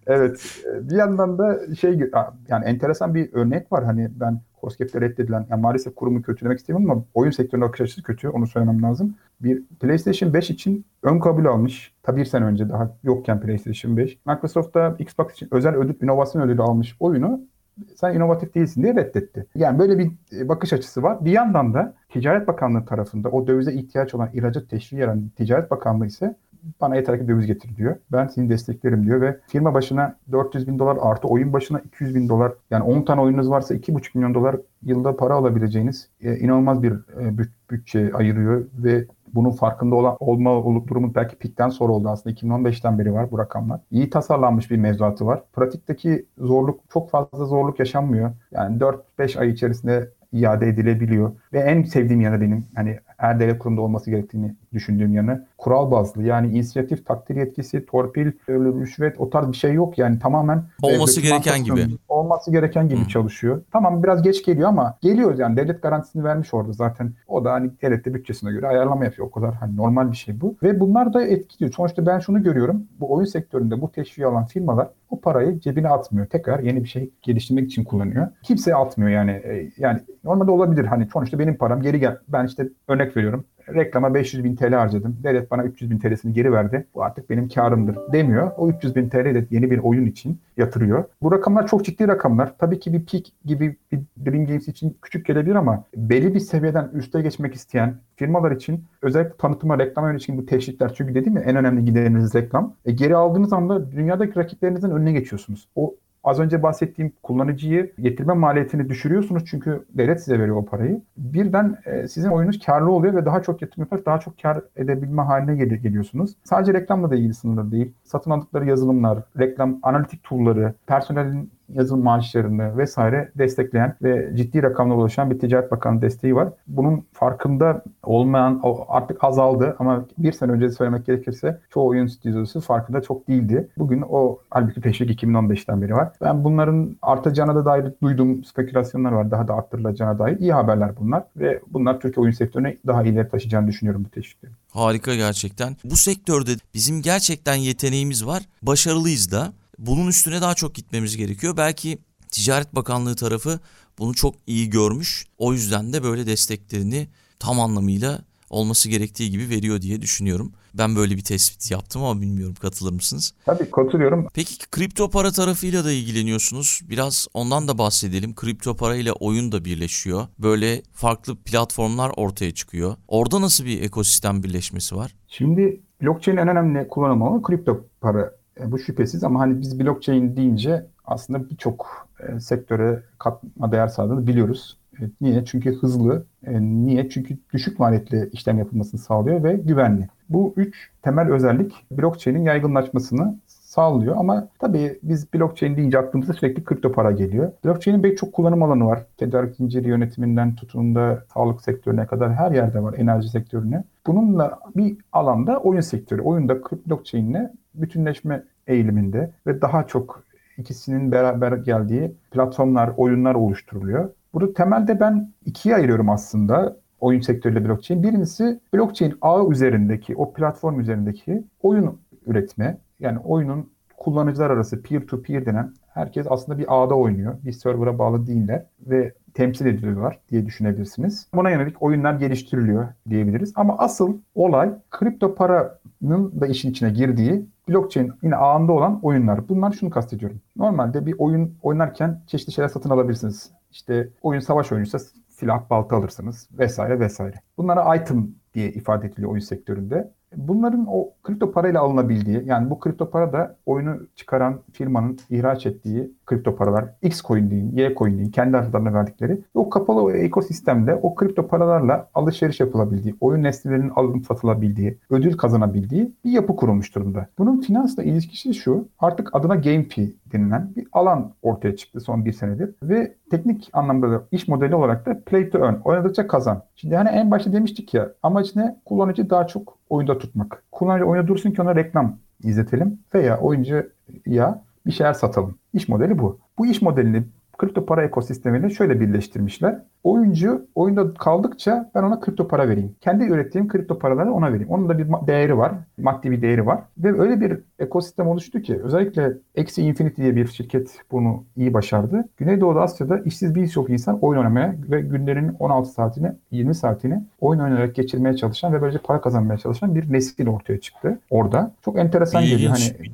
evet. Bir yandan da şey yani enteresan bir örnek var. Hani ben COSGAP'te reddedilen, yani maalesef kurumu kötülemek istemiyorum ama oyun sektörünün akış açısı kötü. Onu söylemem lazım. Bir PlayStation 5 için ön kabul almış. Tabi bir sene önce daha yokken PlayStation 5. Microsoft'ta Xbox için özel ödül, inovasyon ödülü almış oyunu sen inovatif değilsin diye reddetti. Yani böyle bir e, bakış açısı var. Bir yandan da Ticaret Bakanlığı tarafında o dövize ihtiyaç olan ihracat teşviği yaran Ticaret Bakanlığı ise bana yeter ki döviz getir diyor. Ben seni desteklerim diyor ve firma başına 400 bin dolar artı oyun başına 200 bin dolar yani 10 tane oyununuz varsa 2,5 milyon dolar yılda para alabileceğiniz e, inanılmaz bir e, bütçe ayırıyor ve bunun farkında olan, olma durumu belki pikten sonra oldu aslında. 2015'ten beri var bu rakamlar. İyi tasarlanmış bir mevzuatı var. Pratikteki zorluk çok fazla zorluk yaşanmıyor. Yani 4-5 ay içerisinde iade edilebiliyor. Ve en sevdiğim yanı benim hani her devlet kurumunda olması gerektiğini düşündüğüm yanı kural bazlı. Yani inisiyatif, takdir yetkisi, torpil, rüşvet o tarz bir şey yok. Yani tamamen olması gereken gibi. Olması gereken gibi Hı. çalışıyor. Tamam biraz geç geliyor ama geliyor yani devlet garantisini vermiş orada zaten. O da hani devlette bütçesine göre ayarlama yapıyor. O kadar hani normal bir şey bu. Ve bunlar da etkiliyor. Sonuçta ben şunu görüyorum. Bu oyun sektöründe bu teşviği alan firmalar o parayı cebine atmıyor. Tekrar yeni bir şey geliştirmek için kullanıyor. Kimse atmıyor yani. E, yani normalde olabilir hani sonuçta benim param geri gel. Ben işte örnek veriyorum reklama 500 bin TL harcadım. Devlet bana 300 bin TL'sini geri verdi. Bu artık benim karımdır demiyor. O 300 bin TL de yeni bir oyun için yatırıyor. Bu rakamlar çok ciddi rakamlar. Tabii ki bir peak gibi bir Dream Games için küçük gelebilir ama belli bir seviyeden üste geçmek isteyen firmalar için özellikle tanıtıma, reklama yönelik bu teşvikler. Çünkü dedim ya en önemli gideriniz reklam. E, geri aldığınız anda dünyadaki rakiplerinizin önüne geçiyorsunuz. O Az önce bahsettiğim kullanıcıyı getirme maliyetini düşürüyorsunuz çünkü devlet size veriyor o parayı. Birden e, sizin oyunuz karlı oluyor ve daha çok yatırım yaparak daha çok kar edebilme haline gel- geliyorsunuz. Sadece reklamla da ilgili sınırlı değil. Satın aldıkları yazılımlar, reklam analitik tool'ları, personelin yazılım maaşlarını vesaire destekleyen ve ciddi rakamlar ulaşan bir Ticaret Bakanı desteği var. Bunun farkında olmayan artık azaldı ama bir sene önce söylemek gerekirse çoğu oyun stüdyosu farkında çok değildi. Bugün o halbuki teşvik 2015'ten beri var. Ben bunların artacağına da dair duyduğum spekülasyonlar var. Daha da arttırılacağına dair iyi haberler bunlar ve bunlar Türkiye oyun sektörüne daha ileri taşıyacağını düşünüyorum bu teşvikleri. Harika gerçekten. Bu sektörde bizim gerçekten yeteneğimiz var. Başarılıyız da. Bunun üstüne daha çok gitmemiz gerekiyor. Belki Ticaret Bakanlığı tarafı bunu çok iyi görmüş. O yüzden de böyle desteklerini tam anlamıyla olması gerektiği gibi veriyor diye düşünüyorum. Ben böyle bir tespit yaptım ama bilmiyorum katılır mısınız? Tabii katılıyorum. Peki kripto para tarafıyla da ilgileniyorsunuz. Biraz ondan da bahsedelim. Kripto para ile oyun da birleşiyor. Böyle farklı platformlar ortaya çıkıyor. Orada nasıl bir ekosistem birleşmesi var? Şimdi blockchain en önemli kullanım alanı kripto para e, bu şüphesiz ama hani biz blockchain deyince aslında birçok e, sektöre katma değer sağladığını biliyoruz. E, niye? Çünkü hızlı. E, niye? Çünkü düşük maliyetli işlem yapılmasını sağlıyor ve güvenli. Bu üç temel özellik blockchain'in yaygınlaşmasını sağlıyor ama tabii biz blockchain deyince aklımıza sürekli kripto para geliyor. Blockchain'in pek çok kullanım alanı var. Tedarik zinciri yönetiminden tutun da sağlık sektörüne kadar her yerde var enerji sektörüne. Bununla bir alanda oyun sektörü. Oyunda blockchain'le bütünleşme eğiliminde ve daha çok ikisinin beraber geldiği platformlar, oyunlar oluşturuluyor. Burada temelde ben ikiye ayırıyorum aslında oyun sektörüyle blockchain. Birincisi blockchain ağı üzerindeki, o platform üzerindeki oyun üretme. Yani oyunun kullanıcılar arası peer to peer denen herkes aslında bir ağda oynuyor. Bir server'a bağlı değiller ve temsil ediliyorlar diye düşünebilirsiniz. Buna yönelik oyunlar geliştiriliyor diyebiliriz. Ama asıl olay kripto paranın da işin içine girdiği blockchain yine ağında olan oyunlar. Bunlar şunu kastediyorum. Normalde bir oyun oynarken çeşitli şeyler satın alabilirsiniz. İşte oyun savaş oyunuysa silah, balta alırsınız vesaire vesaire. Bunlara item diye ifade ediliyor oyun sektöründe. Bunların o kripto parayla alınabildiği yani bu kripto para da oyunu çıkaran firmanın ihraç ettiği kripto paralar X coin deyin, Y coin deyin kendi adlarına verdikleri o kapalı ekosistemde o kripto paralarla alışveriş yapılabildiği, oyun nesnelerinin alınıp satılabildiği, ödül kazanabildiği bir yapı kurulmuş durumda. Bunun finansla ilişkisi şu artık adına GameFi denilen bir alan ortaya çıktı son bir senedir ve teknik anlamda da iş modeli olarak da play to earn, oynadıkça kazan. Şimdi hani en başta demiştik ya amaç ne? Kullanıcı daha çok oyunda tutmak. Kullanıcı oyunda dursun ki ona reklam izletelim veya oyuncuya bir şeyler satalım. İş modeli bu. Bu iş modelini kripto para ekosistemiyle şöyle birleştirmişler. Oyuncu oyunda kaldıkça ben ona kripto para vereyim. Kendi ürettiğim kripto paraları ona vereyim. Onun da bir değeri var. Maddi bir değeri var. Ve öyle bir ekosistem oluştu ki özellikle Axie Infinity diye bir şirket bunu iyi başardı. Güneydoğu Asya'da işsiz birçok insan oyun oynamaya ve günlerin 16 saatini 20 saatini oyun oynayarak geçirmeye çalışan ve böylece para kazanmaya çalışan bir nesil ortaya çıktı orada. Çok enteresan geliyor. Hani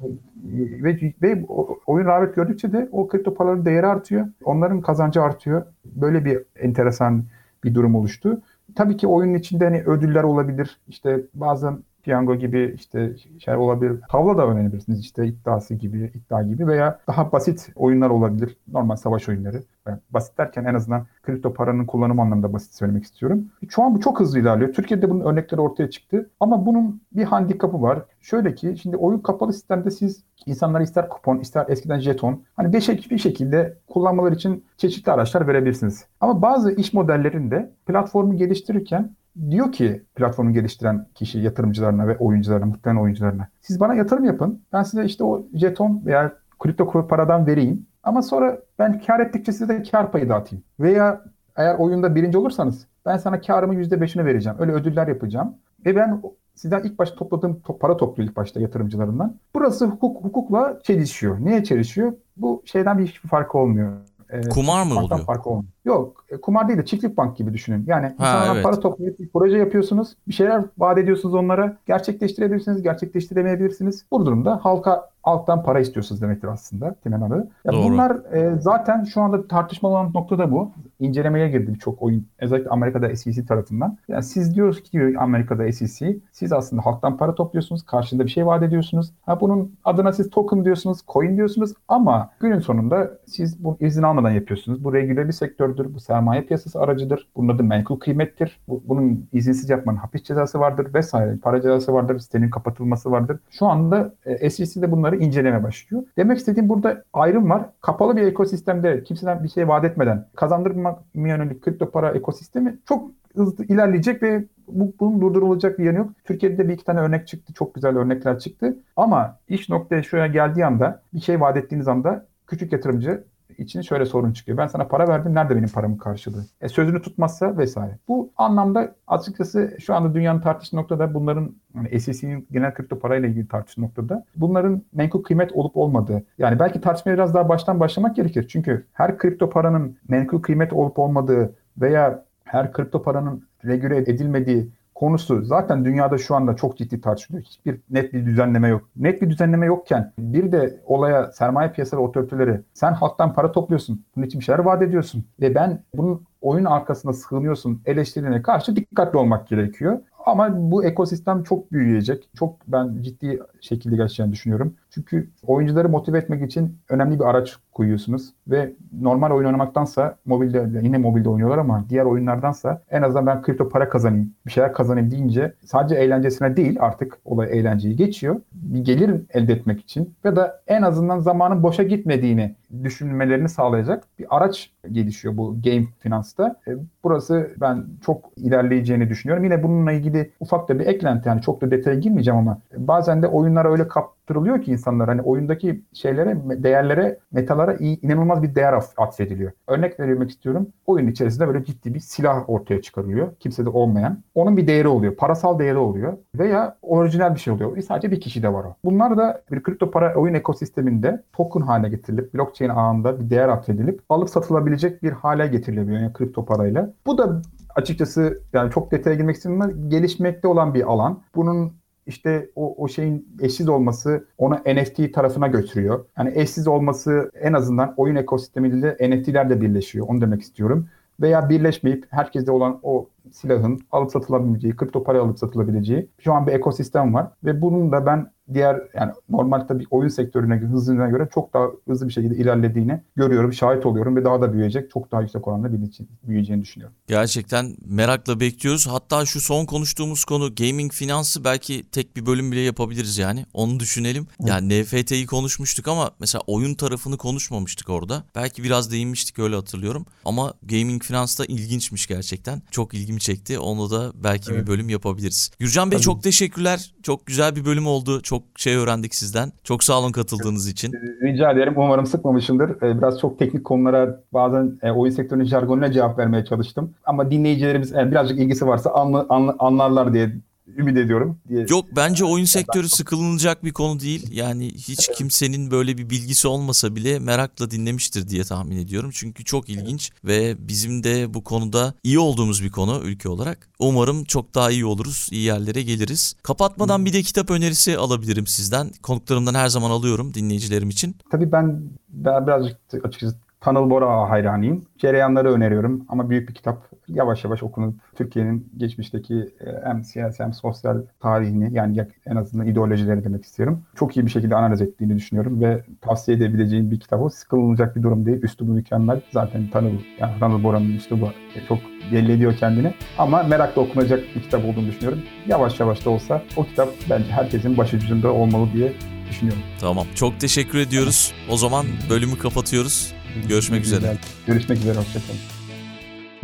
ve, ve oyun rağbet gördükçe de o kripto paraların değeri artıyor. Onların kazancı artıyor. Böyle bir enteresan bir durum oluştu. Tabii ki oyunun içinde hani ödüller olabilir. İşte bazen piyango gibi işte şey olabilir. Tavla da oynayabilirsiniz işte iddiası gibi, iddia gibi veya daha basit oyunlar olabilir. Normal savaş oyunları. Yani basit derken en azından kripto paranın kullanımı anlamında basit söylemek istiyorum. Şu an bu çok hızlı ilerliyor. Türkiye'de bunun örnekleri ortaya çıktı. Ama bunun bir handikapı var. Şöyle ki şimdi oyun kapalı sistemde siz insanlara ister kupon ister eskiden jeton hani bir, şek bir şekilde kullanmaları için çeşitli araçlar verebilirsiniz. Ama bazı iş modellerinde platformu geliştirirken diyor ki platformu geliştiren kişi yatırımcılarına ve oyuncularına, muhtemelen oyuncularına. Siz bana yatırım yapın. Ben size işte o jeton veya kripto paradan vereyim. Ama sonra ben kar ettikçe size de kar payı dağıtayım. Veya eğer oyunda birinci olursanız ben sana karımı %5'ini vereceğim. Öyle ödüller yapacağım. Ve ben sizden ilk başta topladığım to para topluyor ilk başta yatırımcılarından. Burası hukuk hukukla çelişiyor. Niye çelişiyor? Bu şeyden bir hiçbir farkı olmuyor. Ee, kumar mı oluyor? Farkı olmuyor. Yok e, kumar değil de çiftlik bank gibi düşünün. Yani ha, evet. para toplayıp bir proje yapıyorsunuz. Bir şeyler vaat ediyorsunuz onlara. Gerçekleştirebilirsiniz, gerçekleştiremeyebilirsiniz. Bu durumda halka alttan para istiyorsunuz demektir aslında temel adı. Ya bunlar e, zaten şu anda tartışmalı olan noktada bu. İncelemeye girdi birçok oyun. Özellikle Amerika'da SEC tarafından. Yani siz diyoruz ki diyor Amerika'da SEC. Siz aslında halktan para topluyorsunuz. Karşında bir şey vaat ediyorsunuz. Ha, bunun adına siz token diyorsunuz, coin diyorsunuz. Ama günün sonunda siz bu izin almadan yapıyorsunuz. Bu regüle bir sektördür. Bu sermaye piyasası aracıdır. Bunun adı menkul kıymettir. Bu, bunun izinsiz yapmanın hapis cezası vardır vesaire. Para cezası vardır. Sitenin kapatılması vardır. Şu anda e, SEC de bunları inceleme başlıyor. Demek istediğim burada ayrım var. Kapalı bir ekosistemde kimseden bir şey vaat etmeden kazandırma yönelik kripto para ekosistemi çok hızlı ilerleyecek ve bu, bunun durdurulacak bir yanı yok. Türkiye'de bir iki tane örnek çıktı. Çok güzel örnekler çıktı. Ama iş noktaya şuraya geldiği anda bir şey vaat ettiğiniz anda küçük yatırımcı için şöyle sorun çıkıyor. Ben sana para verdim. Nerede benim paramın karşılığı? E, sözünü tutmazsa vesaire. Bu anlamda açıkçası şu anda dünyanın tartıştığı noktada bunların yani SEC'nin genel kripto parayla ilgili tartıştığı noktada bunların menkul kıymet olup olmadığı. Yani belki tartışmaya biraz daha baştan başlamak gerekir. Çünkü her kripto paranın menkul kıymet olup olmadığı veya her kripto paranın regüle edilmediği konusu zaten dünyada şu anda çok ciddi tartışılıyor. Hiçbir net bir düzenleme yok. Net bir düzenleme yokken bir de olaya sermaye piyasaları otoriteleri sen halktan para topluyorsun. Bunun için bir şeyler vaat ediyorsun. Ve ben bunun oyun arkasına sığınıyorsun eleştirine karşı dikkatli olmak gerekiyor. Ama bu ekosistem çok büyüyecek. Çok ben ciddi şekilde gerçekten düşünüyorum. Çünkü oyuncuları motive etmek için önemli bir araç koyuyorsunuz ve normal oyun oynamaktansa mobilde yine mobilde oynuyorlar ama diğer oyunlardansa en azından ben kripto para kazanayım, bir şeyler kazanayım deyince sadece eğlencesine değil artık olay eğlenceyi geçiyor. Bir gelir elde etmek için ya da en azından zamanın boşa gitmediğini düşünmelerini sağlayacak bir araç gelişiyor bu game finansta. E, burası ben çok ilerleyeceğini düşünüyorum. Yine bununla ilgili ufak da bir eklenti yani çok da detaya girmeyeceğim ama bazen de oyunlara öyle kaptırılıyor ki insanlar hani oyundaki şeylere, değerlere, metalara inanılmaz bir değer atfediliyor. Örnek vermek istiyorum. Oyun içerisinde böyle ciddi bir silah ortaya çıkarılıyor. Kimsede olmayan. Onun bir değeri oluyor. Parasal değeri oluyor. Veya orijinal bir şey oluyor. Sadece bir kişi de var o. Bunlar da bir kripto para oyun ekosisteminde token haline getirilip blockchain ağında bir değer atfedilip alıp satılabilecek bir hale getirilebiliyor yani kripto parayla. Bu da açıkçası yani çok detaya girmek istemiyorum gelişmekte olan bir alan. Bunun işte o, o şeyin eşsiz olması onu NFT tarafına götürüyor. Yani eşsiz olması en azından oyun ekosistemiyle NFT'ler de birleşiyor. Onu demek istiyorum. Veya birleşmeyip herkeste olan o silahın alıp satılabileceği, kripto para alıp satılabileceği şu an bir ekosistem var. Ve bunun da ben diğer yani normal tabii oyun sektörüne hızına göre çok daha hızlı bir şekilde ilerlediğini görüyorum, şahit oluyorum ve daha da büyüyecek, çok daha yüksek oranda büyüyeceğini düşünüyorum. Gerçekten merakla bekliyoruz. Hatta şu son konuştuğumuz konu gaming finansı belki tek bir bölüm bile yapabiliriz yani. Onu düşünelim. Yani NFT'yi konuşmuştuk ama mesela oyun tarafını konuşmamıştık orada. Belki biraz değinmiştik öyle hatırlıyorum. Ama gaming finans da ilginçmiş gerçekten. Çok ilgimi çekti. Onu da belki evet. bir bölüm yapabiliriz. Gürcan Bey Tabii. çok teşekkürler. Çok güzel bir bölüm oldu. Çok şey öğrendik sizden. Çok sağ olun katıldığınız için. Rica ederim. Umarım sıkmamışımdır. Ee, biraz çok teknik konulara bazen e, oyun sektörünün jargonuna cevap vermeye çalıştım. Ama dinleyicilerimiz birazcık ilgisi varsa anlarlar diye ümit ediyorum diye. Yok bence oyun sektörü sıkılınacak bir konu değil. Yani hiç kimsenin böyle bir bilgisi olmasa bile merakla dinlemiştir diye tahmin ediyorum. Çünkü çok ilginç ve bizim de bu konuda iyi olduğumuz bir konu ülke olarak. Umarım çok daha iyi oluruz, iyi yerlere geliriz. Kapatmadan bir de kitap önerisi alabilirim sizden. Konuklarımdan her zaman alıyorum dinleyicilerim için. Tabii ben, ben birazcık açıkçası Tanıl Bora hayranıyım. Cereyanları öneriyorum ama büyük bir kitap. Yavaş yavaş okunup Türkiye'nin geçmişteki e, hem siyasi hem sosyal tarihini yani en azından ideolojileri demek istiyorum. Çok iyi bir şekilde analiz ettiğini düşünüyorum ve tavsiye edebileceğim bir kitap o. Sıkılınacak bir durum değil. Üslubu mükemmel. Zaten Tanıl, yani Tanıl Bora'nın üslubu çok belli ediyor kendini. Ama merakla okunacak bir kitap olduğunu düşünüyorum. Yavaş yavaş da olsa o kitap bence herkesin başucunda olmalı diye düşünüyorum. Tamam. Çok teşekkür ediyoruz. O zaman bölümü kapatıyoruz. Görüşmek üzere. Görüşmek üzere. Hoşçakalın.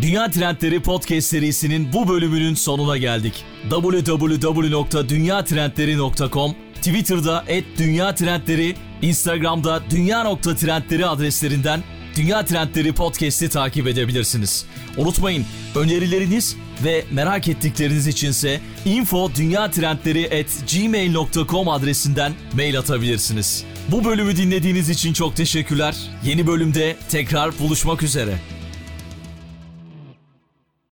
Dünya Trendleri Podcast serisinin bu bölümünün sonuna geldik. www.dünyatrendleri.com Twitter'da @dünyatrendleri, Instagram'da dünya.trendleri adreslerinden Dünya Trendleri Podcast'i takip edebilirsiniz. Unutmayın önerileriniz ve merak ettikleriniz içinse info.dünyatrendleri@gmail.com adresinden mail atabilirsiniz. Bu bölümü dinlediğiniz için çok teşekkürler. Yeni bölümde tekrar buluşmak üzere.